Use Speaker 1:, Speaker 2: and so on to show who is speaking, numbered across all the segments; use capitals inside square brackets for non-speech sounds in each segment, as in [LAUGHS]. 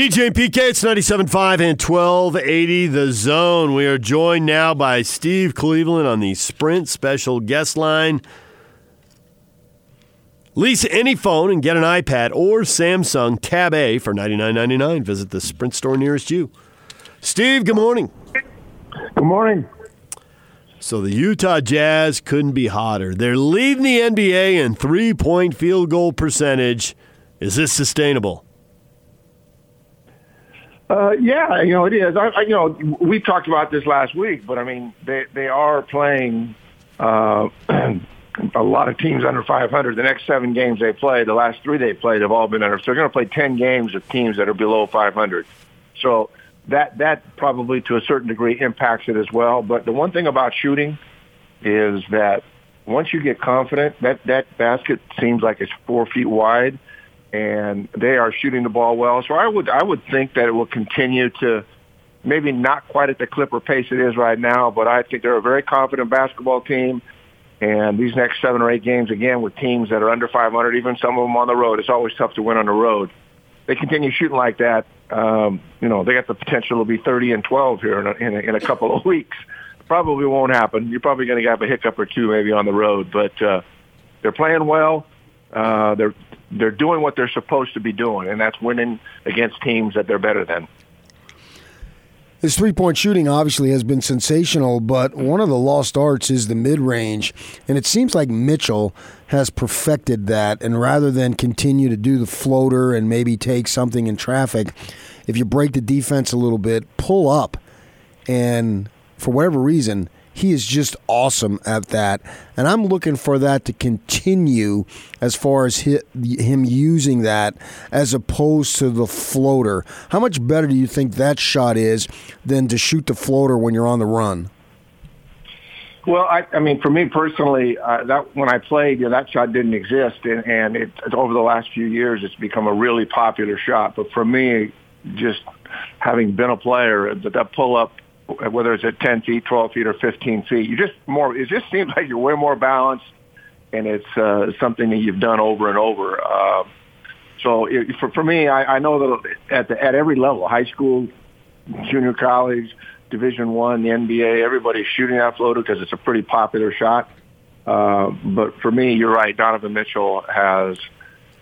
Speaker 1: DJ and PK, it's 97.5 and 1280 The Zone. We are joined now by Steve Cleveland on the Sprint special guest line. Lease any phone and get an iPad or Samsung Tab A for $99.99. Visit the Sprint store nearest you. Steve, good morning.
Speaker 2: Good morning.
Speaker 1: So the Utah Jazz couldn't be hotter. They're leading the NBA in three point field goal percentage. Is this sustainable?
Speaker 2: Uh, yeah, you know it is. I, I, you know, we talked about this last week, but I mean, they they are playing uh, [CLEARS THROAT] a lot of teams under 500. The next seven games they play, the last three they played have all been under. So they're going to play 10 games with teams that are below 500. So that that probably to a certain degree impacts it as well. But the one thing about shooting is that once you get confident, that that basket seems like it's four feet wide and they are shooting the ball well. So I would I would think that it will continue to maybe not quite at the Clipper pace it is right now, but I think they're a very confident basketball team. And these next seven or eight games, again, with teams that are under 500, even some of them on the road, it's always tough to win on the road. They continue shooting like that. Um, you know, they got the potential to be 30 and 12 here in a, in a, in a couple of [LAUGHS] weeks. Probably won't happen. You're probably going to have a hiccup or two maybe on the road, but uh, they're playing well. Uh, they're they're doing what they're supposed to be doing, and that's winning against teams that they're better than.
Speaker 3: His three point shooting obviously has been sensational, but one of the lost arts is the mid range. And it seems like Mitchell has perfected that. And rather than continue to do the floater and maybe take something in traffic, if you break the defense a little bit, pull up. And for whatever reason, he is just awesome at that. And I'm looking for that to continue as far as him using that as opposed to the floater. How much better do you think that shot is than to shoot the floater when you're on the run?
Speaker 2: Well, I, I mean, for me personally, uh, that when I played, you know, that shot didn't exist, and, and it, over the last few years, it's become a really popular shot. But for me, just having been a player, that, that pull up whether it's at 10 feet, 12 feet, or 15 feet. You just more. It just seems [LAUGHS] like you're way more balanced, and it's uh, something that you've done over and over. Uh, so it, for for me, I, I know that at the, at every level, high school, junior college, Division One, the NBA, everybody's shooting that floater because it's a pretty popular shot. Uh, but for me, you're right. Donovan Mitchell has,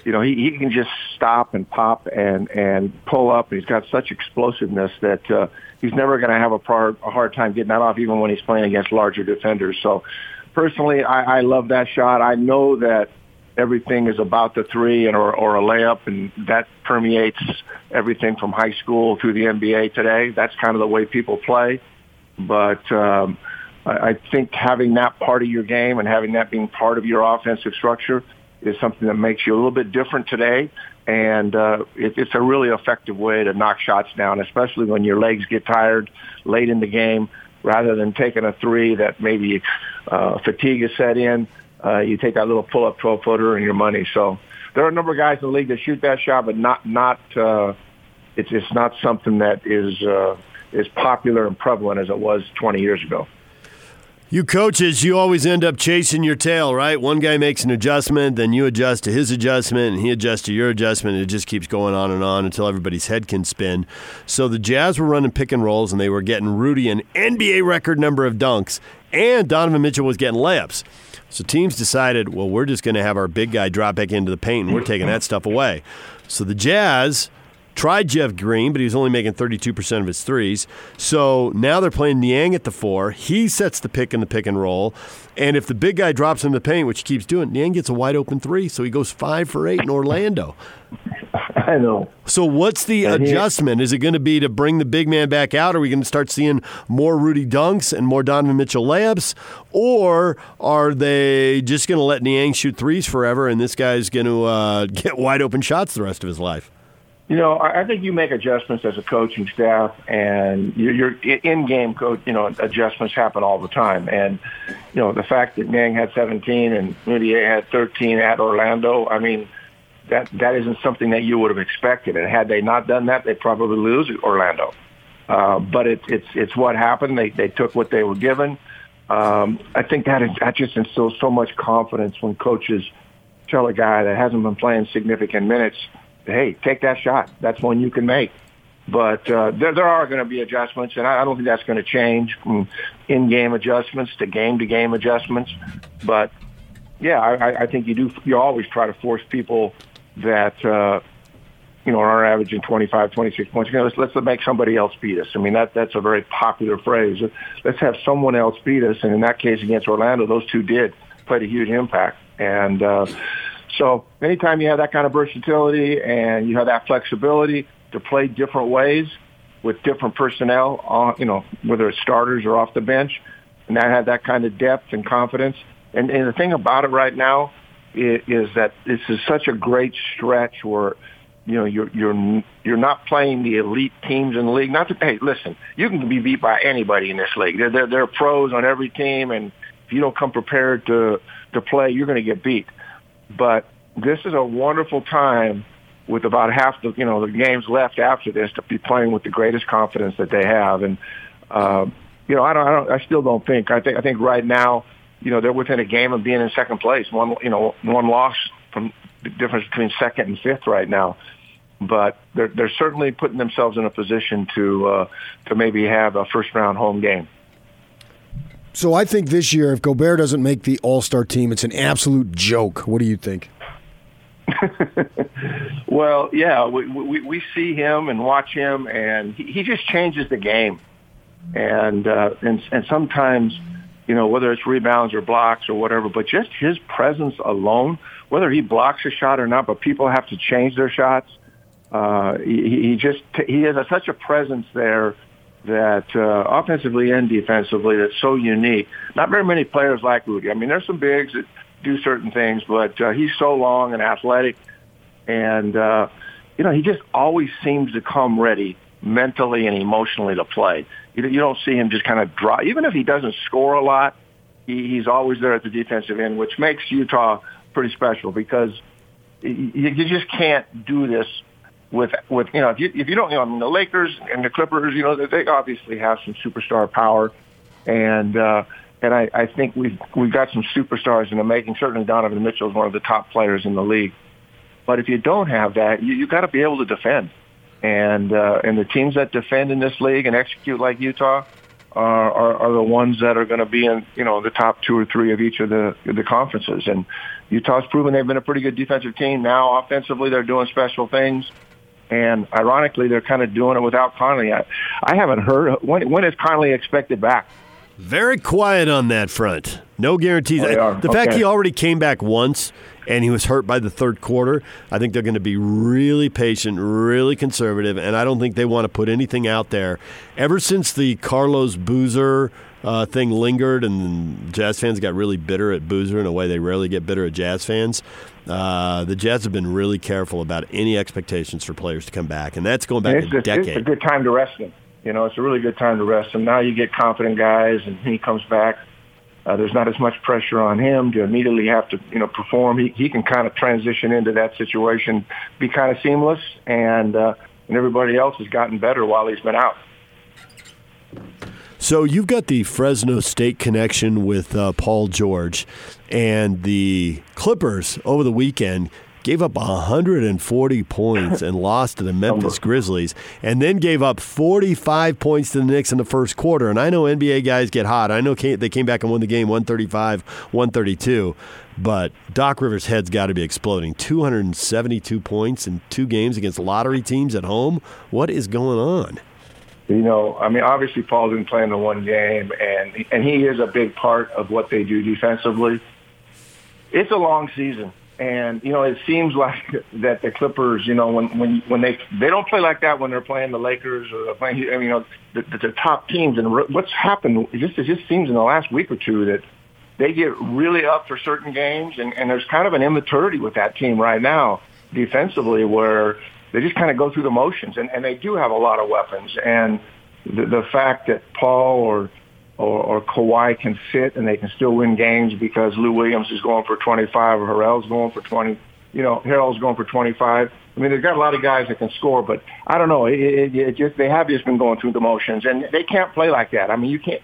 Speaker 2: you know, he, he can just stop and pop and and pull up. He's got such explosiveness that. Uh, he's never going to have a, par, a hard time getting that off, even when he's playing against larger defenders. So, personally, I, I love that shot. I know that everything is about the three and or, or a layup, and that permeates everything from high school through the NBA today. That's kind of the way people play. But um, I, I think having that part of your game and having that being part of your offensive structure is something that makes you a little bit different today and uh, it, it's a really effective way to knock shots down, especially when your legs get tired late in the game. Rather than taking a three that maybe uh, fatigue is set in, uh, you take that little pull-up 12-footer and your money. So there are a number of guys in the league that shoot that shot, but not not uh, it's it's not something that is uh, as popular and prevalent as it was 20 years ago.
Speaker 1: You coaches, you always end up chasing your tail, right? One guy makes an adjustment, then you adjust to his adjustment, and he adjusts to your adjustment, and it just keeps going on and on until everybody's head can spin. So the Jazz were running pick and rolls, and they were getting Rudy an NBA record number of dunks, and Donovan Mitchell was getting layups. So teams decided, well, we're just going to have our big guy drop back into the paint, and we're taking that stuff away. So the Jazz tried Jeff Green, but he was only making 32% of his threes. So now they're playing Niang at the four. He sets the pick in the pick and roll. And if the big guy drops in the paint, which he keeps doing, Niang gets a wide open three. So he goes five for eight in Orlando.
Speaker 2: I know.
Speaker 1: So what's the and adjustment? He, Is it going to be to bring the big man back out? Are we going to start seeing more Rudy dunks and more Donovan Mitchell layups? Or are they just going to let Niang shoot threes forever and this guy's going to uh, [LAUGHS] get wide open shots the rest of his life?
Speaker 2: You know, I think you make adjustments as a coaching staff, and your in-game coach. You know, adjustments happen all the time, and you know the fact that Niang had 17 and Mudiay had 13 at Orlando. I mean, that that isn't something that you would have expected. And had they not done that, they'd probably lose Orlando. Uh, but it, it's it's what happened. They they took what they were given. Um, I think that is, that just instills so much confidence when coaches tell a guy that hasn't been playing significant minutes hey, take that shot. That's one you can make. But uh, there, there are going to be adjustments, and I, I don't think that's going to change from in-game adjustments to game-to-game adjustments. But yeah, I, I think you do. You always try to force people that uh, you know are averaging 25, 26 points. You know, let's, let's make somebody else beat us. I mean, that that's a very popular phrase. Let's have someone else beat us, and in that case against Orlando, those two did played a huge impact. And uh, so, anytime you have that kind of versatility and you have that flexibility to play different ways with different personnel, on, you know, whether it's starters or off the bench, and that had that kind of depth and confidence. And, and the thing about it right now is, is that this is such a great stretch where you know you're you're you're not playing the elite teams in the league. Not to hey, listen, you can be beat by anybody in this league. There, there are pros on every team, and if you don't come prepared to to play, you're going to get beat. But this is a wonderful time with about half the you know the games left after this to be playing with the greatest confidence that they have. And uh, you know, I don't, I don't, I still don't think. I think, I think right now, you know, they're within a game of being in second place. One, you know, one loss from the difference between second and fifth right now. But they're they're certainly putting themselves in a position to uh, to maybe have a first round home game.
Speaker 3: So I think this year, if Gobert doesn't make the All Star team, it's an absolute joke. What do you think? [LAUGHS]
Speaker 2: well, yeah, we, we we see him and watch him, and he, he just changes the game, and uh, and and sometimes, you know, whether it's rebounds or blocks or whatever, but just his presence alone, whether he blocks a shot or not, but people have to change their shots. Uh, he, he just he has a, such a presence there that uh, offensively and defensively that's so unique. Not very many players like Rudy. I mean, there's some bigs that do certain things, but uh, he's so long and athletic, and uh, you know he just always seems to come ready mentally and emotionally to play. You, you don't see him just kind of drop. Even if he doesn't score a lot, he, he's always there at the defensive end, which makes Utah pretty special because you, you just can't do this with with you know if you if you don't you know I mean, the Lakers and the Clippers you know they obviously have some superstar power and uh and I, I think we've we've got some superstars in the making. Certainly, Donovan Mitchell is one of the top players in the league. But if you don't have that, you you got to be able to defend. And uh, and the teams that defend in this league and execute like Utah are are, are the ones that are going to be in you know the top two or three of each of the the conferences. And Utah's proven they've been a pretty good defensive team. Now offensively, they're doing special things. And ironically, they're kind of doing it without Conley. I, I haven't heard when when is Conley expected back?
Speaker 1: Very quiet on that front. No guarantees.
Speaker 2: Oh,
Speaker 1: the
Speaker 2: okay.
Speaker 1: fact he already came back once and he was hurt by the third quarter, I think they're going to be really patient, really conservative, and I don't think they want to put anything out there. Ever since the Carlos Boozer uh, thing lingered and Jazz fans got really bitter at Boozer in a way they rarely get bitter at Jazz fans, uh, the Jazz have been really careful about any expectations for players to come back, and that's going back
Speaker 2: it's
Speaker 1: a
Speaker 2: just,
Speaker 1: decade.
Speaker 2: It's a good time to rest him. You know, it's a really good time to rest him. Now you get confident guys, and he comes back. Uh, there's not as much pressure on him to immediately have to, you know, perform. He he can kind of transition into that situation, be kind of seamless, and uh, and everybody else has gotten better while he's been out.
Speaker 1: So you've got the Fresno State connection with uh, Paul George, and the Clippers over the weekend gave up 140 points and lost to the [LAUGHS] Memphis Grizzlies, and then gave up 45 points to the Knicks in the first quarter. And I know NBA guys get hot. I know they came back and won the game 135 132. But Doc Rivers' head's got to be exploding. 272 points in two games against lottery teams at home. What is going on?
Speaker 2: You know, I mean, obviously Paul didn't play in the one game, and and he is a big part of what they do defensively. It's a long season, and you know, it seems like [LAUGHS] that the Clippers, you know, when when when they they don't play like that when they're playing the Lakers or they're playing, I mean, you know, the, the, the top teams. And what's happened? It just it just seems in the last week or two that they get really up for certain games, and and there's kind of an immaturity with that team right now defensively, where they just kind of go through the motions, and, and they do have a lot of weapons. And the, the fact that Paul or, or or Kawhi can sit and they can still win games because Lou Williams is going for 25 or Harrell's going for 20, you know, Harrell's going for 25. I mean, they've got a lot of guys that can score, but I don't know. It, it, it just they have just been going through the motions, and they can't play like that. I mean, you can't.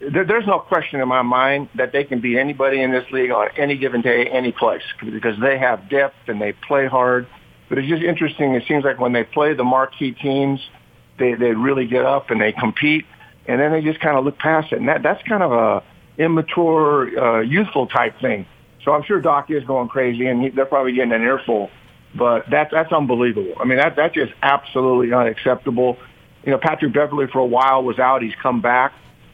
Speaker 2: There, there's no question in my mind that they can beat anybody in this league on any given day, any place, because they have depth and they play hard. But it's just interesting. It seems like when they play the marquee teams, they they really get up and they compete, and then they just kind of look past it. And that that's kind of a immature, uh, youthful type thing. So I'm sure Doc is going crazy, and he, they're probably getting an earful. But that's that's unbelievable. I mean, that that's just absolutely unacceptable. You know, Patrick Beverley for a while was out. He's come back,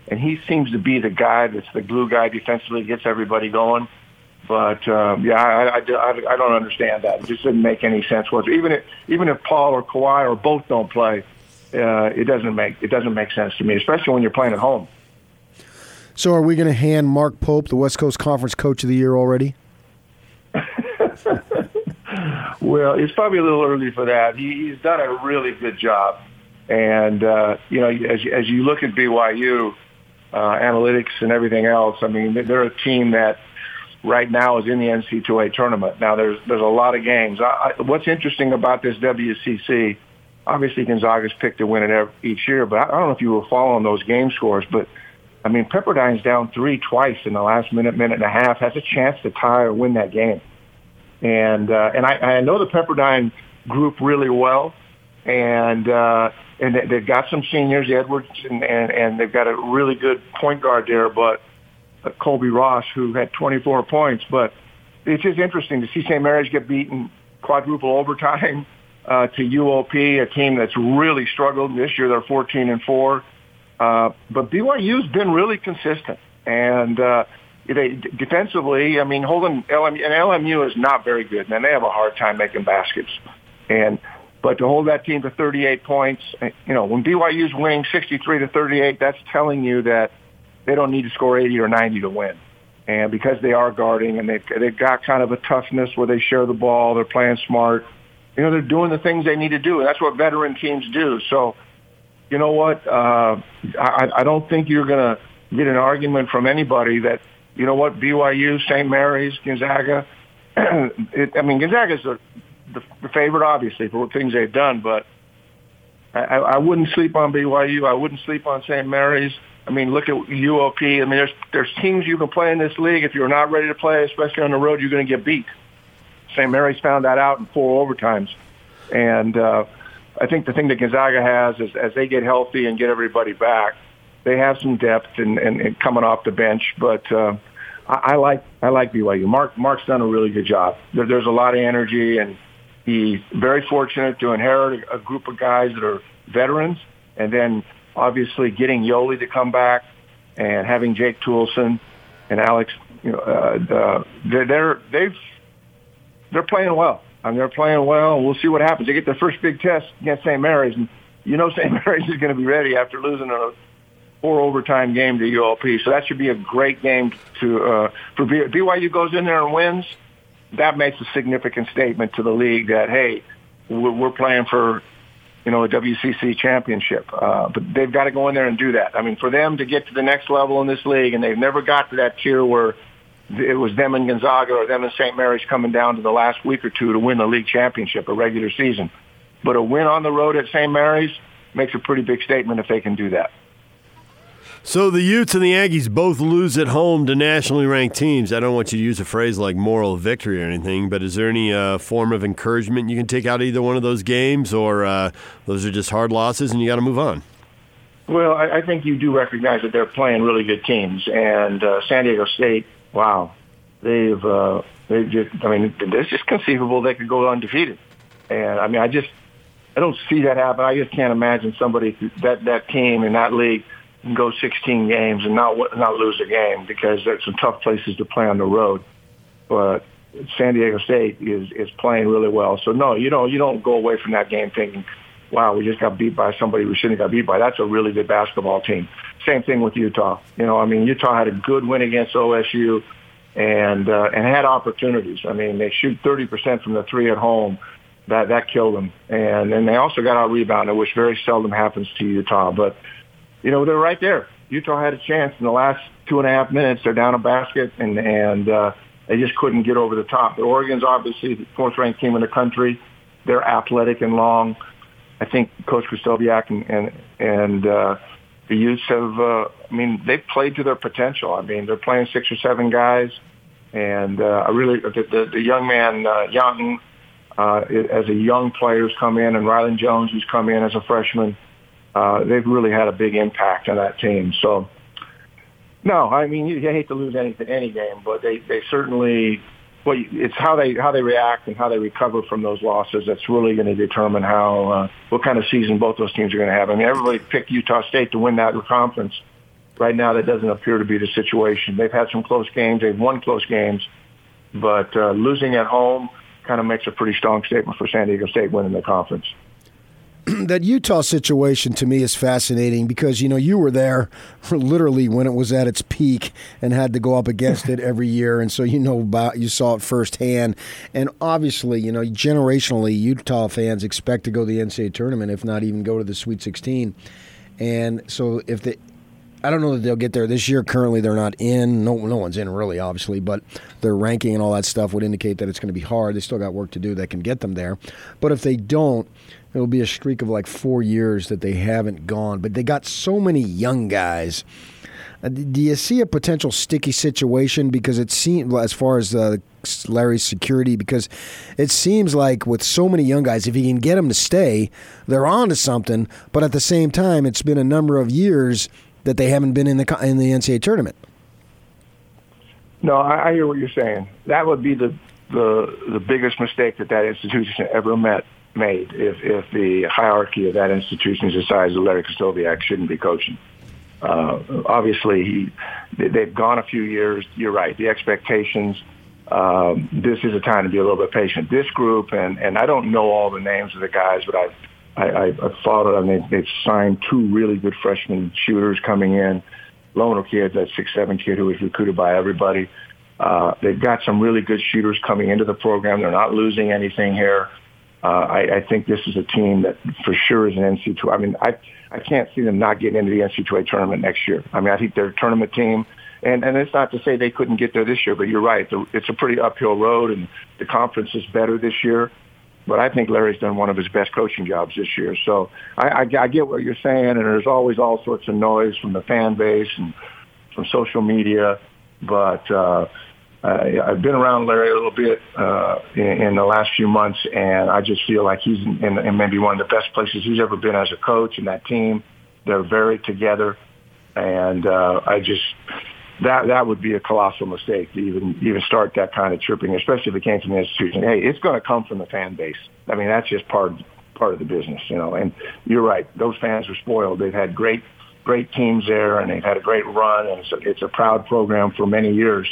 Speaker 2: and he seems to be the guy that's the glue guy defensively, gets everybody going. But um, yeah, I, I, I, I don't understand that. It just didn't make any sense. Was even if even if Paul or Kawhi or both don't play, uh, it doesn't make it doesn't make sense to me, especially when you're playing at home.
Speaker 3: So, are we going to hand Mark Pope the West Coast Conference Coach of the Year already? [LAUGHS]
Speaker 2: well, it's probably a little early for that. He, he's done a really good job, and uh, you know, as as you look at BYU uh, analytics and everything else, I mean, they're a team that right now is in the NC2A tournament. Now, there's there's a lot of games. I, I, what's interesting about this WCC? Obviously, Gonzaga's picked to win it every, each year, but I, I don't know if you were following those game scores, but I mean, Pepperdine's down three twice in the last minute, minute and a half, has a chance to tie or win that game. And uh, and I, I know the Pepperdine group really well, and uh, and they've got some seniors, Edwards, and, and and they've got a really good point guard there, but Colby Ross, who had 24 points. But it's just interesting to see St. Mary's get beaten quadruple overtime uh, to UOP, a team that's really struggled this year. They're 14 and four. Uh, but BYU's been really consistent, and uh, they defensively. I mean, holding LMU and LMU is not very good, and they have a hard time making baskets. And but to hold that team to 38 points, you know, when BYU's winning 63 to 38, that's telling you that they don't need to score 80 or 90 to win. And because they are guarding and they've, they've got kind of a toughness where they share the ball, they're playing smart. You know, they're doing the things they need to do, and that's what veteran teams do. So, you know what? Uh, I, I don't think you're going to get an argument from anybody that you know what, BYU, St. Mary's, Gonzaga. [CLEARS THROAT] it, I mean, Gonzaga's the, the, the favorite, obviously, for what things they've done, but I, I wouldn't sleep on BYU. I wouldn't sleep on St. Mary's. I mean, look at UOP. I mean, there's there's teams you can play in this league. If you're not ready to play, especially on the road, you're going to get beat. St. Mary's found that out in four overtimes, and uh, I think the thing that Gonzaga has is as they get healthy and get everybody back, they have some depth and, and, and coming off the bench. But uh, I, I like I like BYU. Mark Mark's done a really good job. There, there's a lot of energy, and he's very fortunate to inherit a, a group of guys that are veterans, and then obviously getting Yoeli to come back and having Jake Toolson and Alex. You know, uh, uh, they're, they've they're playing well. and they're playing well, we'll see what happens. They get their first big test against St. Mary's, and you know [LAUGHS] St. Mary's is going to be ready after losing a four overtime game to UOP. So that should be a great game to uh, for BYU goes in there and wins. That makes a significant statement to the league that hey, we're playing for you know a WCC championship. Uh, but they've got to go in there and do that. I mean, for them to get to the next level in this league, and they've never got to that tier where it was them and Gonzaga or them and St. Mary's coming down to the last week or two to win the league championship, a regular season. But a win on the road at St. Mary's makes a pretty big statement if they can do that.
Speaker 1: So the Utes and the Aggies both lose at home to nationally ranked teams. I don't want you to use a phrase like moral victory or anything, but is there any uh, form of encouragement you can take out of either one of those games, or uh, those are just hard losses and you got to move on?
Speaker 2: Well, I, I think you do recognize that they're playing really good teams, and uh, San Diego State, wow, they've uh, they just, I mean, it's just conceivable they could go undefeated, and I mean, I just I don't see that happen. I just can't imagine somebody that that team in that league and go 16 games and not not lose a game because there's some tough places to play on the road. But San Diego State is is playing really well. So no, you don't you don't go away from that game thinking, "Wow, we just got beat by somebody we shouldn't have got beat by." That's a really good basketball team. Same thing with Utah. You know, I mean, Utah had a good win against OSU and uh, and had opportunities. I mean, they shoot 30% from the three at home. That that killed them, and and they also got out rebounded, which very seldom happens to Utah. But you know, they're right there. Utah had a chance in the last two and a half minutes. They're down a basket, and and uh, they just couldn't get over the top. But Oregon's obviously the fourth-ranked team in the country. They're athletic and long. I think Coach Krystkowiak and and, and uh, the Utes have. Uh, I mean, they've played to their potential. I mean, they're playing six or seven guys, and uh, I really the, the, the young man uh, Yatin, uh, as a young player, has come in, and Rylan Jones, who's come in as a freshman uh, they've really had a big impact on that team. So, no, I mean you, you hate to lose any any game, but they they certainly. Well, it's how they how they react and how they recover from those losses that's really going to determine how uh, what kind of season both those teams are going to have. I mean, everybody picked Utah State to win that conference. Right now, that doesn't appear to be the situation. They've had some close games. They've won close games, but uh, losing at home kind of makes a pretty strong statement for San Diego State winning the conference. [CLEARS THROAT]
Speaker 3: that Utah situation to me is fascinating because you know you were there for [LAUGHS] literally when it was at its peak and had to go up against it every year, and so you know about you saw it firsthand. And obviously, you know generationally, Utah fans expect to go to the NCAA tournament, if not even go to the Sweet 16. And so if the I don't know that they'll get there this year. Currently, they're not in. No, no one's in really, obviously, but their ranking and all that stuff would indicate that it's going to be hard. They still got work to do that can get them there. But if they don't, it'll be a streak of like four years that they haven't gone. But they got so many young guys. Uh, do you see a potential sticky situation because it seems as far as uh, Larry's security because it seems like with so many young guys, if he can get them to stay, they're on to something. But at the same time, it's been a number of years that they haven't been in the in the NCAA tournament.
Speaker 2: No, I, I hear what you're saying. That would be the the the biggest mistake that that institution ever met made if if the hierarchy of that institution the size Larry Krystkowiak shouldn't be coaching. Uh, obviously, he they've gone a few years. You're right. The expectations. Um, this is a time to be a little bit patient. This group, and and I don't know all the names of the guys, but I've I, I, I followed. I mean, they've signed two really good freshman shooters coming in. Loner kid, that six seven kid who was recruited by everybody. Uh, they've got some really good shooters coming into the program. They're not losing anything here. Uh, I, I think this is a team that for sure is an NC2. I mean, I I can't see them not getting into the NC2A tournament next year. I mean, I think they're a tournament team, and and it's not to say they couldn't get there this year, but you're right. It's a pretty uphill road, and the conference is better this year. But I think Larry's done one of his best coaching jobs this year. So I, I, I get what you're saying, and there's always all sorts of noise from the fan base and from social media. But uh, I've been around Larry a little bit uh, in, in the last few months, and I just feel like he's in, in maybe one of the best places he's ever been as a coach. And that team, they're very together, and uh, I just that that would be a colossal mistake to even even start that kind of tripping, especially if it came from the institution. Hey, it's going to come from the fan base. I mean, that's just part part of the business, you know. And you're right; those fans are spoiled. They've had great great teams there, and they've had a great run, and it's a, it's a proud program for many years.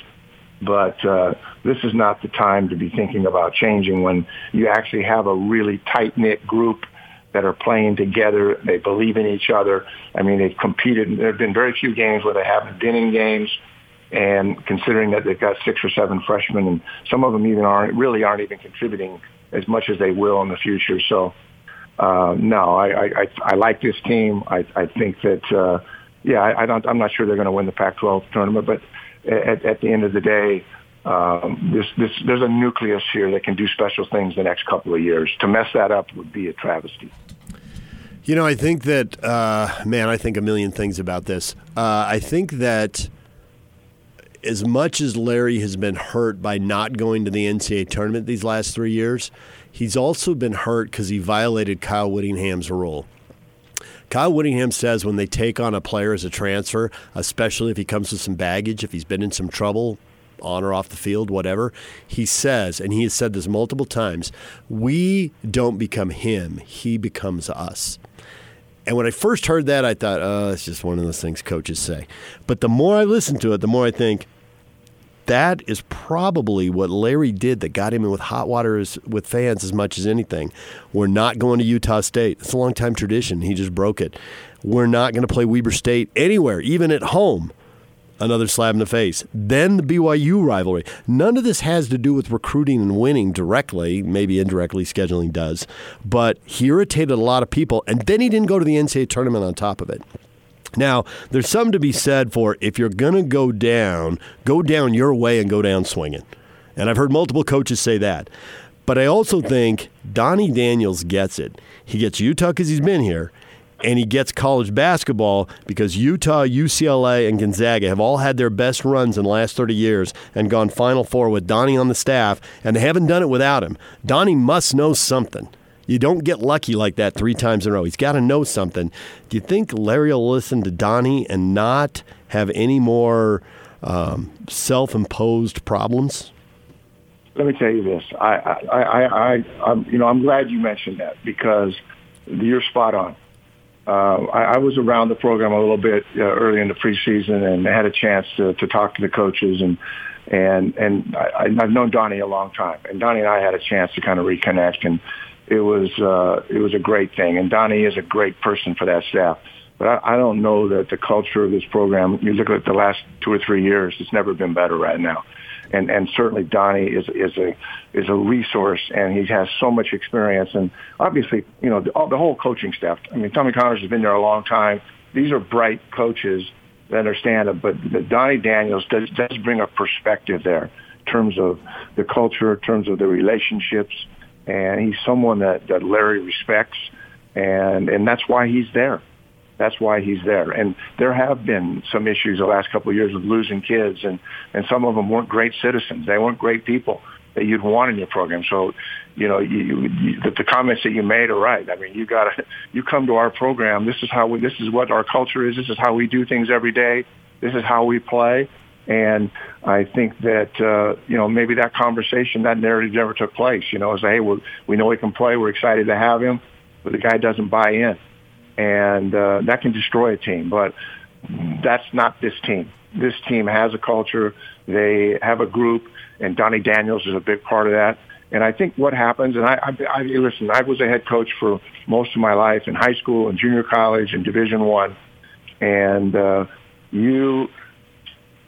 Speaker 2: But uh, this is not the time to be thinking about changing when you actually have a really tight knit group that are playing together. They believe in each other. I mean, they've competed. There have been very few games where they haven't been in games. And considering that they've got six or seven freshmen, and some of them even aren't really aren't even contributing as much as they will in the future. So, uh, no, I, I, I like this team. I, I think that, uh, yeah, I, I don't. I'm not sure they're going to win the Pac-12 tournament, but at, at the end of the day, um, this, this, there's a nucleus here that can do special things the next couple of years. To mess that up would be a travesty.
Speaker 1: You know, I think that, uh, man, I think a million things about this. Uh, I think that as much as Larry has been hurt by not going to the NCAA tournament these last three years, he's also been hurt because he violated Kyle Whittingham's rule. Kyle Whittingham says when they take on a player as a transfer, especially if he comes with some baggage, if he's been in some trouble, on or off the field, whatever, he says, and he has said this multiple times, we don't become him, he becomes us. And when I first heard that, I thought, oh, it's just one of those things coaches say. But the more I listen to it, the more I think that is probably what Larry did that got him in with hot water as, with fans as much as anything. We're not going to Utah State. It's a long time tradition. He just broke it. We're not going to play Weber State anywhere, even at home another slap in the face. Then the BYU rivalry. None of this has to do with recruiting and winning directly. Maybe indirectly, scheduling does. But he irritated a lot of people, and then he didn't go to the NCAA tournament on top of it. Now, there's something to be said for if you're going to go down, go down your way and go down swinging. And I've heard multiple coaches say that. But I also think Donnie Daniels gets it. He gets Utah because he's been here and he gets college basketball because Utah, UCLA, and Gonzaga have all had their best runs in the last 30 years and gone Final Four with Donnie on the staff, and they haven't done it without him. Donnie must know something. You don't get lucky like that three times in a row. He's got to know something. Do you think Larry will listen to Donnie and not have any more um, self-imposed problems?
Speaker 2: Let me tell you this. I, I, I, I, I'm, you know, I'm glad you mentioned that because you're spot on. Uh, I, I was around the program a little bit uh, early in the preseason and had a chance to, to talk to the coaches and and and I, I've known Donnie a long time, and Donnie and I had a chance to kind of reconnect, and it was uh, it was a great thing. And Donnie is a great person for that staff. But I, I don't know that the culture of this program. You look at the last two or three years; it's never been better right now. And and certainly Donnie is is a is a resource, and he has so much experience. And obviously, you know, the, all, the whole coaching staff. I mean, Tommy Connors has been there a long time. These are bright coaches that understand it, but, Donnie Daniels does does bring a perspective there in terms of the culture, in terms of the relationships, and he's someone that that Larry respects, and and that's why he's there. That's why he's there. And there have been some issues the last couple of years with losing kids, and and some of them weren't great citizens. They weren't great people that you'd want in your program. So, you know, you, you, the, the comments that you made are right. I mean, you got to [LAUGHS] you come to our program. This is how we. This is what our culture is. This is how we do things every day. This is how we play. And I think that uh, you know maybe that conversation, that narrative never took place. You know, say, hey, we we know he can play. We're excited to have him, but the guy doesn't buy in, and uh, that can destroy a team. But that's not this team. This team has a culture. They have a group and Donnie Daniels is a big part of that. And I think what happens, and I, I, I listen, I was a head coach for most of my life in high school and junior college and Division One, and uh, you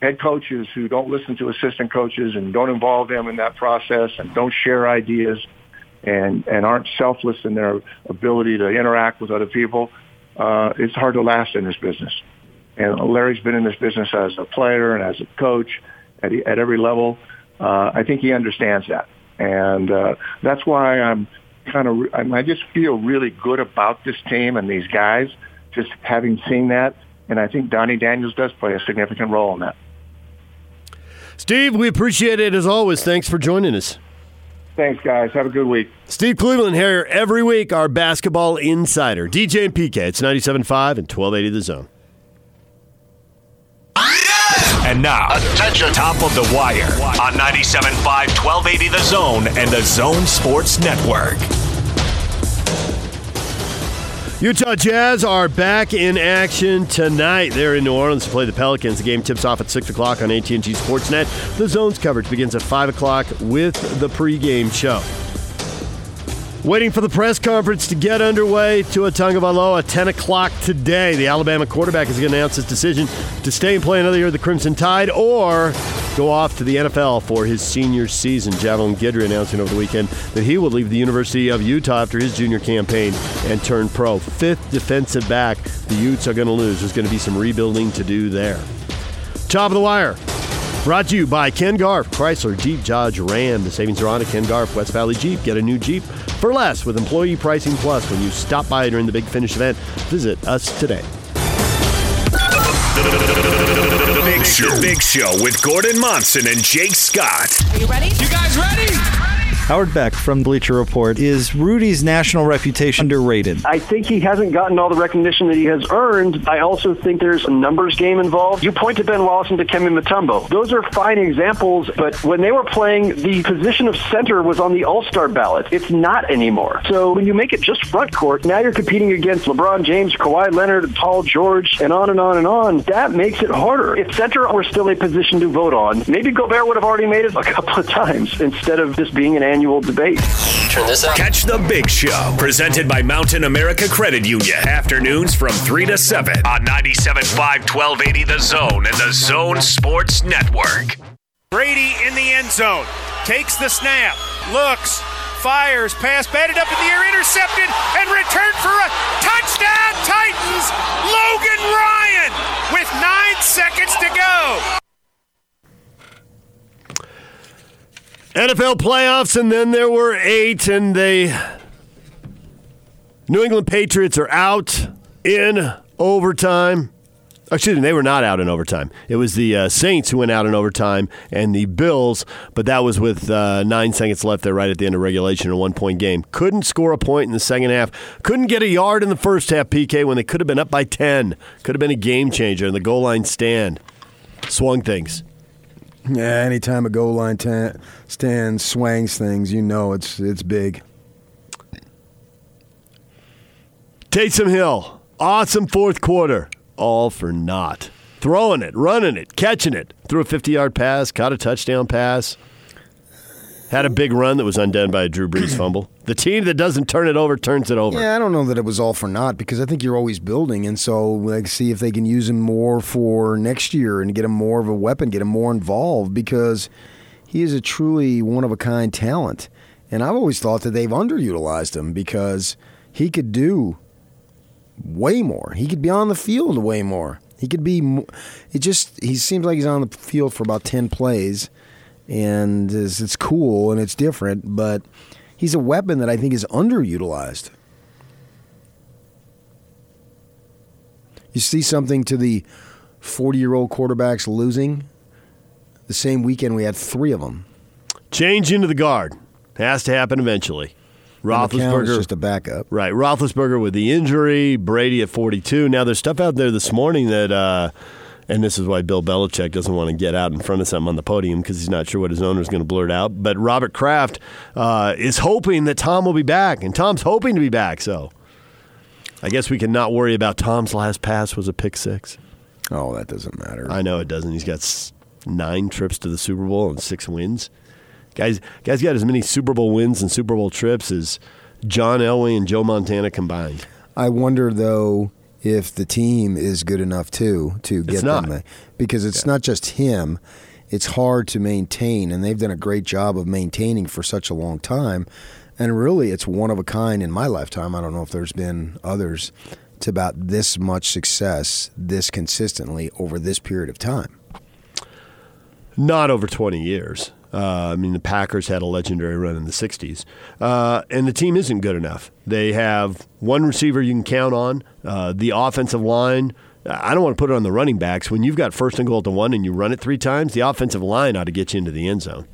Speaker 2: head coaches who don't listen to assistant coaches and don't involve them in that process and don't share ideas and and aren't selfless in their ability to interact with other people, uh, it's hard to last in this business. And Larry's been in this business as a player and as a coach at, at every level uh, I think he understands that, and uh, that's why I'm kind of I just feel really good about this team and these guys, just having seen that, and I think Donnie Daniels does play a significant role in that.
Speaker 1: Steve, we appreciate it as always. Thanks for joining us.
Speaker 2: Thanks, guys. Have a good week.
Speaker 1: Steve Cleveland here every week, our basketball insider. DJ and PK, it's 97.5 and 1280 The Zone.
Speaker 4: And now, attention, top of the wire on 97.5, 1280 The Zone and the Zone Sports Network.
Speaker 1: Utah Jazz are back in action tonight. They're in New Orleans to play the Pelicans. The game tips off at 6 o'clock on AT&T Sportsnet. The Zone's coverage begins at 5 o'clock with the pregame show. Waiting for the press conference to get underway. Tua Tagovailoa, 10 o'clock today. The Alabama quarterback is going to announce his decision to stay and play another year of the Crimson Tide or go off to the NFL for his senior season. Javelin Guidry announcing over the weekend that he will leave the University of Utah after his junior campaign and turn pro. Fifth defensive back the Utes are going to lose. There's going to be some rebuilding to do there. Top of the wire. Brought to you by Ken Garff, Chrysler, Jeep, Dodge, Ram. The savings are on at Ken Garff, West Valley Jeep. Get a new Jeep for less with Employee Pricing Plus when you stop by during the Big Finish event. Visit us today.
Speaker 4: The Big Show. Big Show with Gordon Monson and Jake Scott.
Speaker 5: Are you ready?
Speaker 6: You guys ready?
Speaker 7: Howard Beck from Bleacher Report. Is Rudy's national reputation underrated?
Speaker 8: I think he hasn't gotten all the recognition that he has earned. I also think there's a numbers game involved. You point to Ben Wallace and to Kemi Mutombo. Those are fine examples, but when they were playing, the position of center was on the All-Star ballot. It's not anymore. So when you make it just front court, now you're competing against LeBron James, Kawhi Leonard, Paul George, and on and on and on. That makes it harder. If center were still a position to vote on, maybe Gobert would have already made it a couple of times instead of this being an annual debate.
Speaker 4: Turn this up. Catch the Big Show, presented by Mountain America Credit Union. Afternoons from 3 to 7 on 97.5, 1280 The Zone and the Zone Sports Network.
Speaker 6: Brady in the end zone. Takes the snap. Looks. Fires. Pass batted up in the air. Intercepted. And returned for a touchdown. Titans. Logan Ryan with nine seconds to go.
Speaker 1: NFL playoffs, and then there were eight, and they. New England Patriots are out in overtime Excuse me, they were not out in overtime. It was the uh, Saints who went out in overtime and the Bills, but that was with uh, nine seconds left there right at the end of regulation, a one point game. Couldn't score a point in the second half. Couldn't get a yard in the first half, PK, when they could have been up by 10. Could have been a game changer in the goal line stand. Swung things.
Speaker 3: Yeah, anytime a goal line ta- stand swangs things, you know it's it's big.
Speaker 1: Taysom Hill, awesome fourth quarter. All for naught. Throwing it, running it, catching it. Threw a 50 yard pass, caught a touchdown pass. Had a big run that was undone by a Drew Brees [CLEARS THROAT] fumble. The team that doesn't turn it over turns it over.
Speaker 3: Yeah, I don't know that it was all for naught because I think you're always building, and so like see if they can use him more for next year and get him more of a weapon, get him more involved because he is a truly one of a kind talent, and I've always thought that they've underutilized him because he could do way more. He could be on the field way more. He could be. It just he seems like he's on the field for about ten plays, and it's, it's cool and it's different, but he's a weapon that I think is underutilized. You see something to the forty-year-old quarterbacks losing. The same weekend, we had three of them.
Speaker 1: Change into the guard. Has to happen eventually. Roethlisberger.
Speaker 3: just a backup.
Speaker 1: Right. Roethlisberger with the injury, Brady at 42. Now, there's stuff out there this morning that, uh, and this is why Bill Belichick doesn't want to get out in front of something on the podium because he's not sure what his owner is going to blurt out. But Robert Kraft uh, is hoping that Tom will be back, and Tom's hoping to be back. So I guess we can not worry about Tom's last pass was a pick six.
Speaker 3: Oh, that doesn't matter.
Speaker 1: I know it doesn't. He's got nine trips to the Super Bowl and six wins. Guys, guys got as many Super Bowl wins and Super Bowl trips as John Elway and Joe Montana combined.
Speaker 3: I wonder though if the team is good enough too to get them there. because it's not just him. It's hard to maintain, and they've done a great job of maintaining for such a long time. And really, it's one of a kind in my lifetime. I don't know if there's been others to about this much success, this consistently over this period of time.
Speaker 1: Not over 20 years. Uh, I mean, the Packers had a legendary run in the 60s. Uh, and the team isn't good enough. They have one receiver you can count on. Uh, the offensive line, I don't want to put it on the running backs. When you've got first and goal at the one and you run it three times, the offensive line ought to get you into the end zone.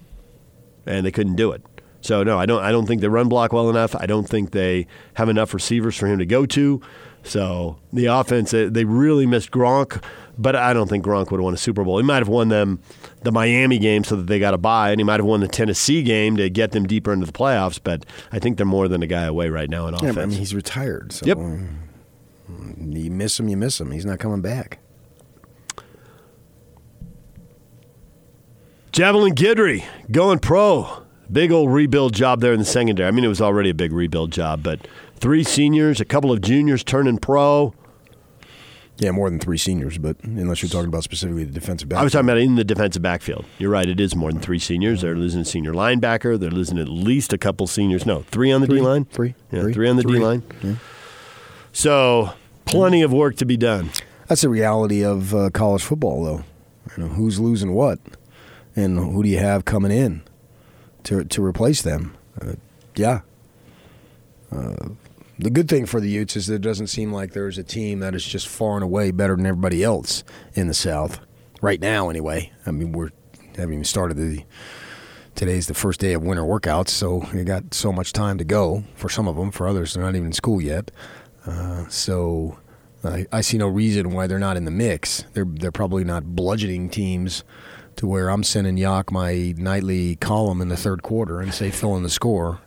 Speaker 1: And they couldn't do it. So no, I don't. I don't think they run block well enough. I don't think they have enough receivers for him to go to. So the offense, they they really missed Gronk, but I don't think Gronk would have won a Super Bowl. He might have won them the Miami game so that they got a bye, and he might have won the Tennessee game to get them deeper into the playoffs. But I think they're more than a guy away right now in offense.
Speaker 3: but I mean, he's retired. So
Speaker 1: Yep.
Speaker 3: you miss him, you miss him. He's not coming back.
Speaker 1: Javelin Guidry going pro. Big old rebuild job there in the secondary. I mean, it was already a big rebuild job, but three seniors, a couple of juniors turning pro.
Speaker 3: Yeah, more than three seniors, but unless you're talking about specifically the defensive back.
Speaker 1: I was talking about in the defensive backfield. You're right; it is more than three seniors. They're losing a senior linebacker. They're losing at least a couple seniors. No, three on the D line.
Speaker 3: Three.
Speaker 1: yeah,
Speaker 3: Three.
Speaker 1: three on the
Speaker 3: Three.
Speaker 1: D line. So plenty of work to be done.
Speaker 3: That's the reality of uh, college football, though. You know, who's losing what, and who do you have coming in to to replace them? Uh, yeah. Uh, the good thing for the Utes is that it doesn't seem like there's a team that is just far and away better than everybody else in the South right now. Anyway, I mean we're haven't even started the. Today's the first day of winter workouts, so you got so much time to go for some of them. For others, they're not even in school yet. Uh, so I, I see no reason why they're not in the mix. They're they're probably not bludgeoning teams to where I'm sending Yak my nightly column in the third quarter and say fill in the score.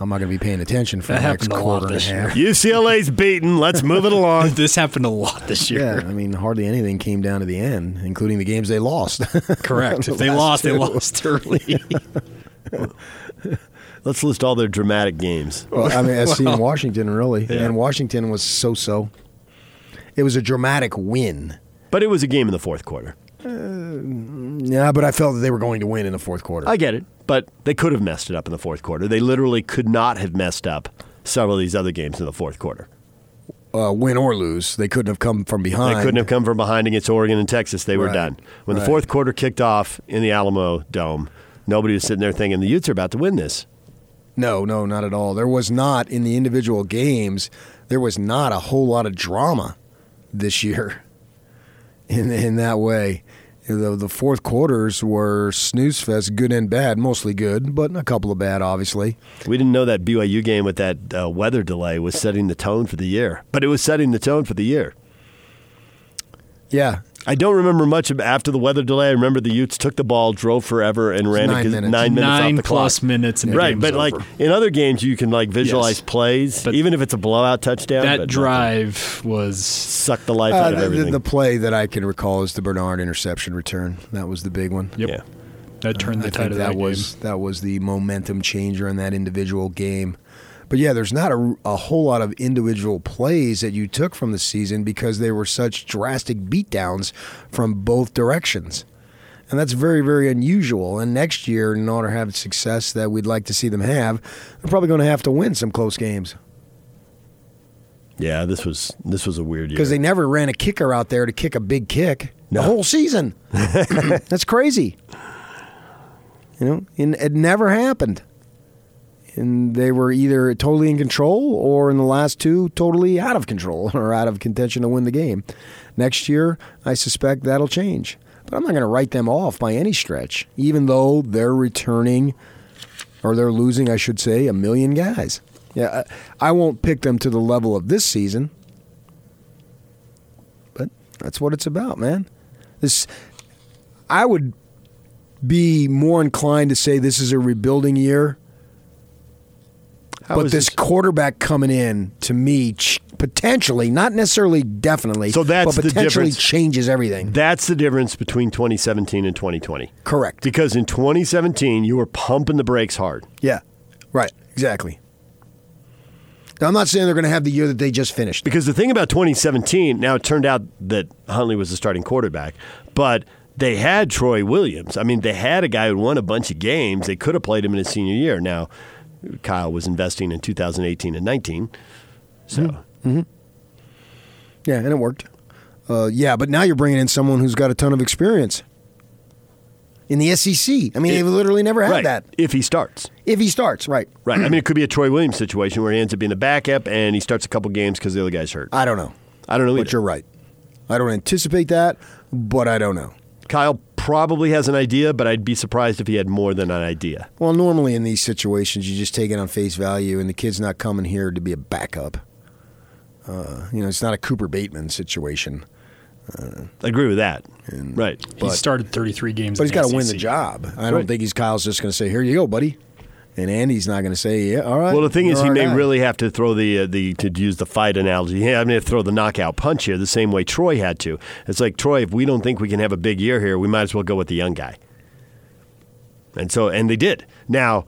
Speaker 3: I'm not going to be paying attention for
Speaker 5: That
Speaker 3: the next
Speaker 5: happened a lot
Speaker 3: quarter and a
Speaker 5: this
Speaker 3: half.
Speaker 1: UCLA's beaten. Let's move it along. [LAUGHS]
Speaker 5: This happened a lot this year.
Speaker 3: Yeah,
Speaker 5: year.
Speaker 3: I mean, hardly anything came down to the end, including the games they lost. [LAUGHS]
Speaker 5: Correct.
Speaker 3: The
Speaker 5: If they
Speaker 3: last
Speaker 5: lost, they lost [LAUGHS] early.
Speaker 1: Let's list all their dramatic games.
Speaker 3: Well, I mean, as seen in Washington, really, and Washington was so-so. It was a dramatic win.
Speaker 1: But it was a game in the fourth quarter.
Speaker 3: Yeah, but I felt that they were going to win in the fourth quarter.
Speaker 1: I get it, but they could have messed it up in the fourth quarter. They literally could not have messed up several of these other games in the fourth quarter.
Speaker 3: uh, win or lose, they couldn't have come from behind.
Speaker 1: They couldn't have come from behind against Oregon and Texas. They were
Speaker 3: Right.
Speaker 1: done. When the fourth quarter kicked off in the Alamo Dome, nobody was sitting there thinking the Utes are about to win this.
Speaker 3: No, no, not at all. There was not in the individual games. There was not a whole lot of drama this year. In in that way. The, the fourth quarters were snooze fest, good and bad, mostly good, but a couple of bad, obviously.
Speaker 1: We didn't know that BYU game with that uh, weather delay was setting the tone for the year, but it was setting the tone for the year.
Speaker 3: Yeah,
Speaker 1: I don't remember much after the weather delay. I remember the Utes took the ball, drove forever, and ran
Speaker 3: nine
Speaker 1: it 'cause
Speaker 3: minutes.
Speaker 1: nine minutes off the
Speaker 5: plus
Speaker 1: clock.
Speaker 5: minutes and
Speaker 1: right,
Speaker 5: game's
Speaker 1: but like in other games, you can like visualize
Speaker 5: Yes.
Speaker 1: plays,
Speaker 5: But
Speaker 1: even if it's a blowout touchdown.
Speaker 5: that
Speaker 1: but
Speaker 5: drive was
Speaker 1: suck the life
Speaker 3: Uh,
Speaker 1: out of
Speaker 3: the,
Speaker 1: everything.
Speaker 3: the play that I can recall is the Bernard interception return. That was the big one.
Speaker 5: yep.
Speaker 1: Yeah.
Speaker 5: That turned the tide of
Speaker 3: that,
Speaker 5: that,
Speaker 3: was
Speaker 5: game.
Speaker 3: that was the momentum changer in that individual game. But yeah, there's not a, a whole lot of individual plays that you took from the season because they were such drastic beatdowns from both directions. And that's very, very unusual. And next year, in order to have success that we'd like to see them have, they're probably going to have to win some close games
Speaker 1: yeah, this was this was a weird year.
Speaker 3: because they never ran a kicker out there to kick a big kick
Speaker 1: No.
Speaker 3: the whole season. [LAUGHS] That's crazy. You know, it never happened. And they were either totally in control or in the last two, totally out of control [LAUGHS] or out of contention to win the game. Next year, I suspect that'll change. But I'm not going to write them off by any stretch, even though they're returning, or they're losing, I should say, a million guys. Yeah, I won't pick them to the level of this season, but that's what it's about, man. This, I would be more inclined to say this is a rebuilding year.
Speaker 1: How
Speaker 3: but this
Speaker 1: this-
Speaker 3: quarterback coming in to me ch- potentially, not necessarily definitely,
Speaker 1: So that's
Speaker 3: but
Speaker 1: the difference.
Speaker 3: changes everything.
Speaker 1: That's the difference between 2017 and 2020.
Speaker 3: Correct.
Speaker 1: Because in 2017, you were pumping the brakes hard.
Speaker 3: Yeah. Right. Exactly. Now, I'm not saying they're going to have the year that they just finished.
Speaker 1: Because the thing about 2017, now it turned out that Huntley was the starting quarterback, but they had Troy Williams. I mean, they had a guy who won a bunch of games. They could have played him in his senior year. Now, Kyle was investing in 2018 and 19. So,
Speaker 3: Yeah, and it worked. Uh, yeah, but now you're bringing in someone who's got a ton of experience in the SEC. I mean, they've literally never had
Speaker 1: right,
Speaker 3: that.
Speaker 1: if he starts.
Speaker 3: If he starts, right?
Speaker 1: Right. I mean, it could be a Troy Williams situation where he ends up being the backup and he starts a couple games because the other guy's hurt.
Speaker 3: I don't know.
Speaker 1: I don't know Either.
Speaker 3: But you're right. I don't anticipate that, but I don't know.
Speaker 1: Kyle probably has an idea, but I'd be surprised if he had more than an idea.
Speaker 3: Well, normally in these situations, you just take it on face value, and the kid's not coming here to be a backup. Uh, you know, it's not a Cooper Bateman situation.
Speaker 1: I agree with that. right.
Speaker 5: he started 33 games.
Speaker 3: But he's
Speaker 5: in
Speaker 3: got to win the job. I don't
Speaker 1: Right.
Speaker 3: think he's Kyle's just going to say, "Here you go, buddy," and Andy's not going to say, "Yeah, all right."
Speaker 1: Well, the thing is, he may
Speaker 3: guy."
Speaker 1: really have to throw the uh, the to use the fight analogy. Yeah, I mean, throw the knockout punch here the same way Troy had to. It's like Troy, if we don't think we can have a big year here, we might as well go with the young guy. And so, and they did. Now,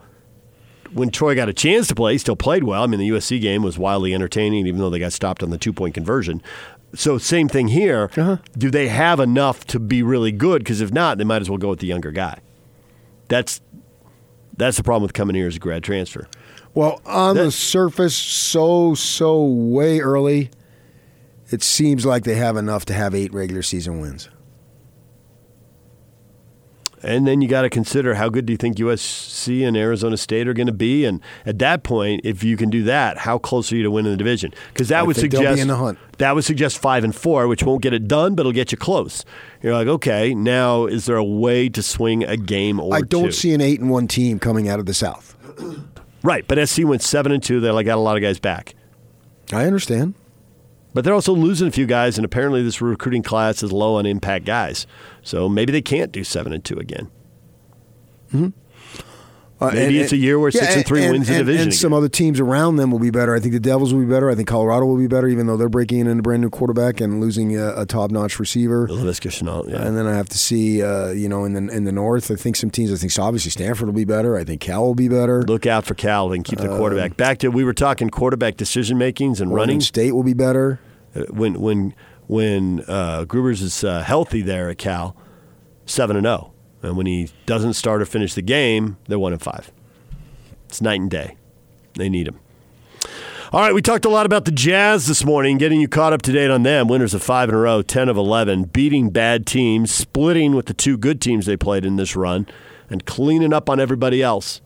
Speaker 1: when Troy got a chance to play, he still played well. I mean, the USC game was wildly entertaining, even though they got stopped on the two point conversion. So, same thing here.
Speaker 3: Uh-huh.
Speaker 1: Do they have enough to be really good? Because if not, they might as well go with the younger guy. That's that's the problem with coming here as a grad transfer.
Speaker 3: Well, on the surface, so so way early, it seems like they have enough to have eight regular season wins.
Speaker 1: And then you got to consider how good do you think USC and Arizona State are going to be, and at that point, if you can do that, how close are you to winning the division? Because that
Speaker 3: I
Speaker 1: would
Speaker 3: think they'll be
Speaker 1: suggest
Speaker 3: in the hunt.
Speaker 1: that would suggest five and four, which won't get it done, but it'll get you close. You're like, okay, now is there a way to swing a game or
Speaker 3: I don't
Speaker 1: two?
Speaker 3: see an eight and one team coming out of the South.
Speaker 1: right, but SC went seven and two. They like got a lot of guys back,
Speaker 3: I understand.
Speaker 1: But they're also losing a few guys, and apparently this recruiting class is low on impact guys. So maybe they can't do seven and two again. Mm-hmm.
Speaker 3: Uh,
Speaker 1: Maybe it's a year where six and three wins the
Speaker 3: and,
Speaker 1: division
Speaker 3: And some
Speaker 1: again.
Speaker 3: other teams around them will be better. I think the Devils will be better. I think Colorado will be better, even though they're breaking in a brand new quarterback and losing a, a top notch receiver.
Speaker 1: Shenault, yeah.
Speaker 3: And then I have to see, uh, you know, in the in the North, I think some teams. I think so obviously Stanford will be better. I think Cal will be better.
Speaker 1: Look out for Cal and keep the quarterback. Back to we were talking quarterback decision makings and
Speaker 3: Oregon
Speaker 1: running.
Speaker 3: State will be better.
Speaker 1: Uh, When when when uh, Garbers is uh, healthy there at Cal, seven and zero, and when he doesn't start or finish the game, they're one and five. It's night and day. They need him. All right, we talked a lot about the Jazz this morning, getting you caught up to date on them. Winners of five in a row, 10 of 11, beating bad teams, splitting with the two good teams they played in this run, and cleaning up on everybody else.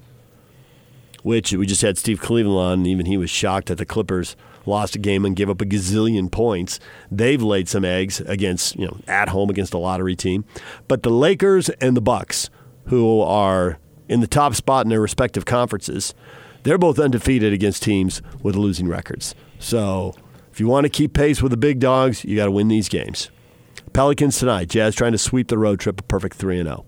Speaker 1: Which we just had Steve Cleveland on, and even he was shocked at the Clippers lost a game and gave up a gazillion points. They've laid some eggs against, you know, at home against a lottery team. But the Lakers and the Bucks, who are in the top spot in their respective conferences, they're both undefeated against teams with losing records. So if you want to keep pace with the big dogs, you got to win these games. Pelicans tonight. Jazz trying to sweep the road trip, a perfect 3 and 0.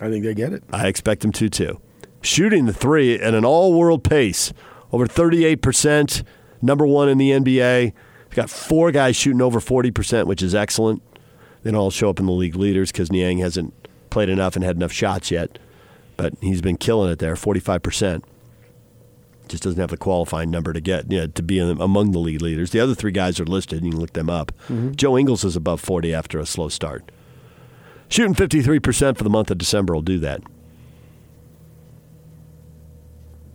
Speaker 3: I think they get it.
Speaker 1: I expect them to too. Shooting the three at an all world pace, over 38%, number one in the NBA. He's got four guys shooting over 40%, which is excellent. They don't all show up in the league leaders because Niang hasn't played enough and had enough shots yet. But he's been killing it there, 45%. Just doesn't have the qualifying number to get you know, to be among the league leaders. The other three guys are listed, and you can look them up. Mm-hmm. Joe Ingles is above 40 after a slow start. Shooting 53% for the month of December will do that.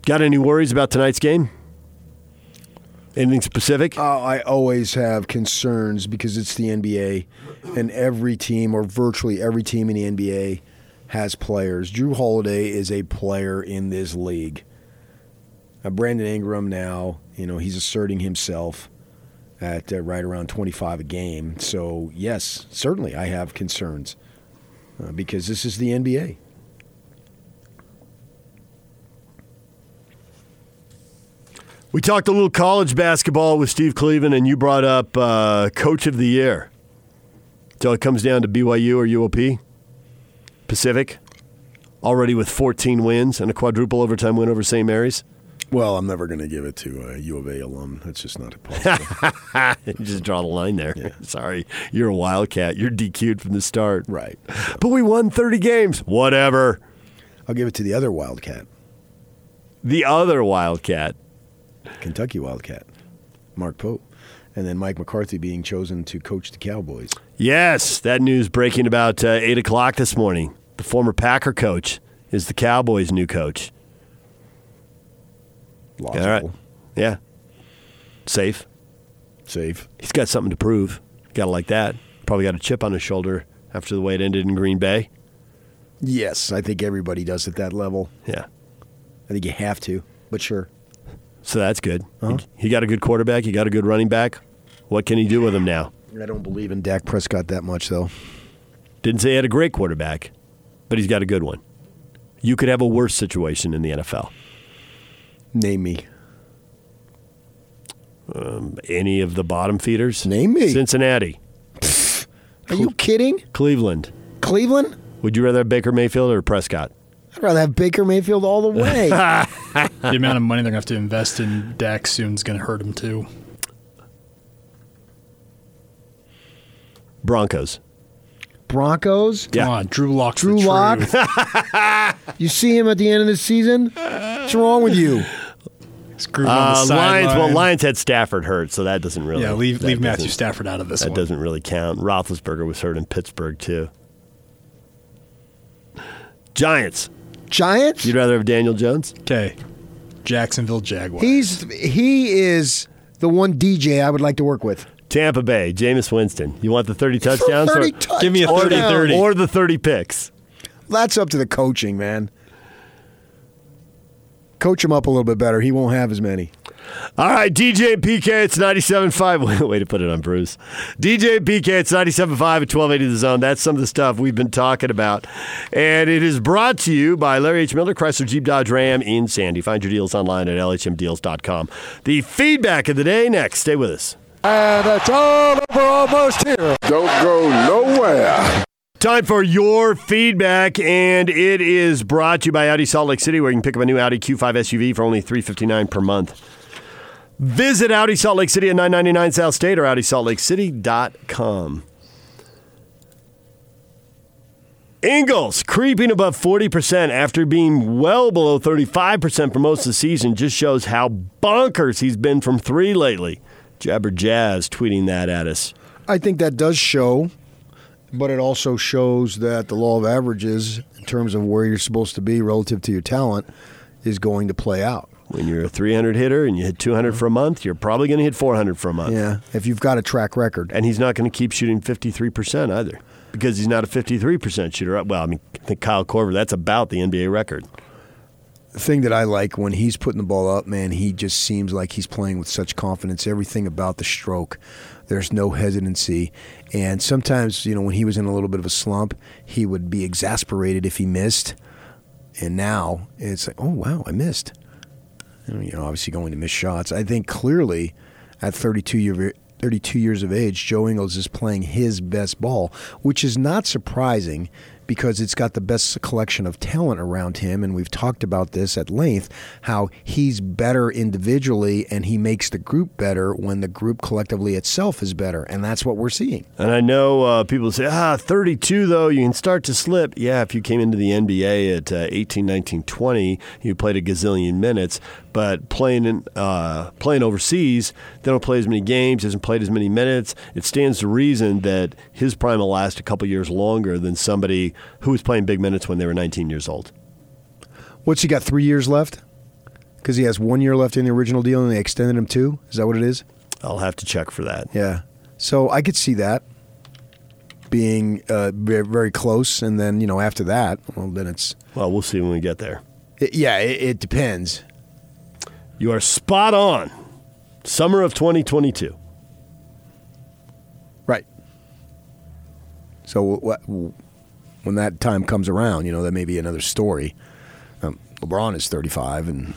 Speaker 1: Got any worries about tonight's game? Anything specific?
Speaker 3: Uh, I always have concerns because it's the NBA, and every team, or virtually every team in the NBA, has players. Jrue Holiday is a player in this league. Uh, Brandon Ingram now, you know, he's asserting himself at uh, right around 25 a game. So, yes, certainly I have concerns uh, because this is the NBA.
Speaker 1: We talked a little college basketball with Steve Cleveland, and you brought up uh, Coach of the Year. So it comes down to BYU or UOP? Pacific, already with 14 wins and a quadruple overtime win over St. Mary's.
Speaker 3: Well, I'm never going to give it to a U of A alum. That's just not possible. [LAUGHS]
Speaker 1: Just draw the line there. [LAUGHS] Sorry, you're a Wildcat. You're DQ'd from the start.
Speaker 3: right.
Speaker 1: But we won 30 games. Whatever.
Speaker 3: I'll give it to the other Wildcat.
Speaker 1: The other Wildcat.
Speaker 3: Kentucky Wildcat, Mark Pope, and then Mike McCarthy being chosen to coach the Cowboys.
Speaker 1: Yes, that news breaking about uh, 8 o'clock this morning. The former Packer coach is the Cowboys' new coach.
Speaker 3: Logical,
Speaker 1: All right. Yeah. Safe.
Speaker 3: safe.
Speaker 1: He's got something to prove. Got to like that. Probably got a chip on his shoulder after the way it ended in Green Bay.
Speaker 3: Yes, I think everybody does at that level.
Speaker 1: Yeah.
Speaker 3: I think you have to, but sure.
Speaker 1: So that's good. He, he got a good quarterback. He got a good running back. What can he do with him now?
Speaker 3: I don't believe in Dak Prescott that much, though.
Speaker 1: Didn't say he had a great quarterback, but he's got a good one. You could have a worse situation in the NFL.
Speaker 3: Name me.
Speaker 1: Um, any of the bottom feeders?
Speaker 3: Name me.
Speaker 1: Cincinnati,
Speaker 3: Are you kidding?
Speaker 1: Cleveland.
Speaker 3: Cleveland?
Speaker 1: Would you rather have Baker Mayfield or Prescott?
Speaker 3: I'd rather have Baker Mayfield all the way. [LAUGHS] [LAUGHS]
Speaker 5: The amount of money they're going to have to invest in Dak soon is going to hurt him too.
Speaker 1: Broncos.
Speaker 3: Broncos?
Speaker 5: Come on, Drew Lock's
Speaker 3: Drew
Speaker 5: the
Speaker 3: Lock?
Speaker 5: truth. [LAUGHS]
Speaker 3: You see him at the end of the season? What's wrong with you?
Speaker 5: Screw him on
Speaker 1: Uh,
Speaker 5: the
Speaker 1: Lions. Well. Lions had Stafford hurt, so that doesn't really.
Speaker 5: Yeah, leave
Speaker 1: that
Speaker 5: leave Matthew
Speaker 1: doesn't-
Speaker 5: Stafford out of this
Speaker 1: That
Speaker 5: one.
Speaker 1: doesn't really count. Roethlisberger was hurt in Pittsburgh too. Giants.
Speaker 3: Giants?
Speaker 1: You'd rather have Daniel Jones?
Speaker 5: Okay, Jacksonville Jaguars.
Speaker 3: He's he is the one DJ I would like to work with.
Speaker 1: Tampa Bay. Jameis Winston. You want the thirty touchdowns?
Speaker 3: 30
Speaker 1: or,
Speaker 5: Give me a
Speaker 3: touchdowns.
Speaker 5: 30-30.
Speaker 1: or the thirty picks?
Speaker 3: That's up to the coaching, man. Coach him up a little bit better. He won't have as many.
Speaker 1: All right, DJ and PK, it's 97.5. [LAUGHS] Way to put it on Bruce. DJ and PK, it's 97.5 at 1280 The Zone. That's some of the stuff we've been talking about. And it is brought to you by Larry H. Miller, Chrysler Jeep Dodge Ram in Sandy. Find your deals online at lhmdeals.com. The feedback of the day next. Stay with us.
Speaker 9: And it's all over almost here.
Speaker 10: Don't go nowhere.
Speaker 1: Time for your feedback, and it is brought to you by Audi Salt Lake City, where you can pick up a new Audi Q5 SUV for only 359 per month. Visit Audi Salt Lake City at 999 South State or AudiSaltLakeCity.com. Ingles creeping above 40% after being well below 35% for most of the season just shows how bonkers he's been from three lately. Jabber Jazz tweeting that at us.
Speaker 3: I think that does show, but it also shows that the law of averages, in terms of where you're supposed to be relative to your talent, is going to play out.
Speaker 1: When you're a 300 hitter and you hit 200 for a month, you're probably going to hit 400 for a month.
Speaker 3: Yeah, if you've got a track record.
Speaker 1: And he's not going to keep shooting 53% either because he's not a 53% shooter. Uh, well, I mean, I think Kyle Korver, that's about the NBA record.
Speaker 3: The thing that I like when he's putting the ball up, man, he just seems like he's playing with such confidence. Everything about the stroke, there's no hesitancy. And sometimes, you know, when he was in a little bit of a slump, he would be exasperated if he missed. And now it's like, oh, wow, I missed. You know, obviously going to miss shots. I think clearly at 32 year, 32 years of age, Joe Ingles is playing his best ball, which is not surprising because it's got the best collection of talent around him. And we've talked about this at length how he's better individually and he makes the group better when the group collectively itself is better. And that's what we're seeing.
Speaker 1: And I know uh, people say, ah, 32, though, you can start to slip. Yeah, if you came into the NBA at uh, 18, 19, 20, you played a gazillion minutes. But playing in, uh, playing overseas, they don't play as many games, hasn't played as many minutes. It stands to reason that his prime will last a couple years longer than somebody who was playing big minutes when they were 19 years old.
Speaker 3: What's he got? Three years left? Because he has one year left in the original deal, and they extended him two. Is that what it is?
Speaker 1: I'll have to check for that.
Speaker 3: Yeah. So I could see that being uh, very close, and then you know after that, well, then it's
Speaker 1: Well, we'll see when we get there.
Speaker 3: it, yeah, it, it depends.
Speaker 1: You are spot on. Summer of 2022.
Speaker 3: Right. So when that time comes around, you know, that may be another story. Um, LeBron is 35 and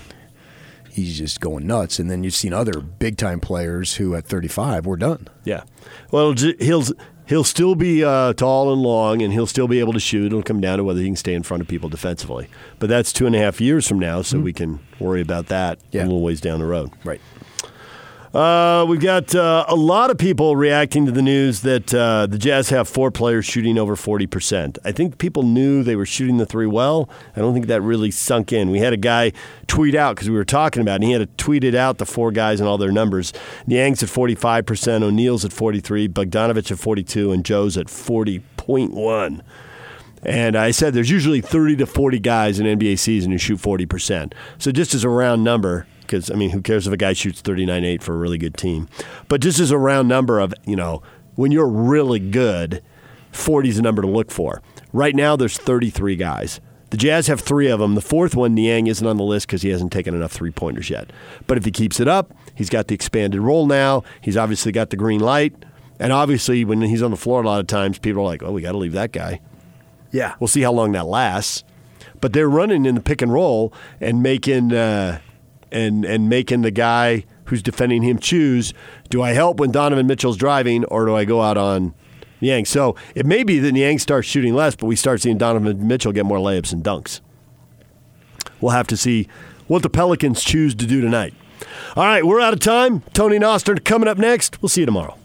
Speaker 3: he's just going nuts. And then you've seen other big time players who at 35 were done.
Speaker 1: Yeah. Well, he'll he'll still be uh, tall and long, and he'll still be able to shoot. It'll come down to whether he can stay in front of people defensively. But that's two and a half years from now, so we can worry about that
Speaker 3: Yeah.
Speaker 1: a little ways down the road.
Speaker 3: Right.
Speaker 1: Uh, we've got uh, a lot of people reacting to the news that uh, the Jazz have four players shooting over 40%. I think people knew they were shooting the three well. I don't think that really sunk in. We had a guy tweet out because we were talking about it, and he had to tweeted out the four guys and all their numbers. Niang's at 45%, O'Neal's at 43, Bogdanovic at 42, and Joe's at 40.1. And I said there's usually 30 to 40 guys in NBA season who shoot 40%. So just as a round number, because I mean, who cares if a guy shoots 39-8 for a really good team? But just as a round number of, you know, when you're really good, 40 is a number to look for. Right now, there's 33 guys. The Jazz have three of them. The fourth one, Niang, isn't on the list because he hasn't taken enough three pointers yet. But if he keeps it up, he's got the expanded role now. He's obviously got the green light. And obviously, when he's on the floor, a lot of times people are like, oh, we got to leave that guy.
Speaker 3: Yeah.
Speaker 1: We'll see how long that lasts. But they're running in the pick and roll and making uh, and and making the guy who's defending him choose: Do I help when Donovan Mitchell's driving, or do I go out on Niang? So it may be that Niang starts shooting less, but we start seeing Donovan Mitchell get more layups and dunks. We'll have to see what the Pelicans choose to do tonight. All right, we're out of time. Tony Noster coming up next. We'll see you tomorrow.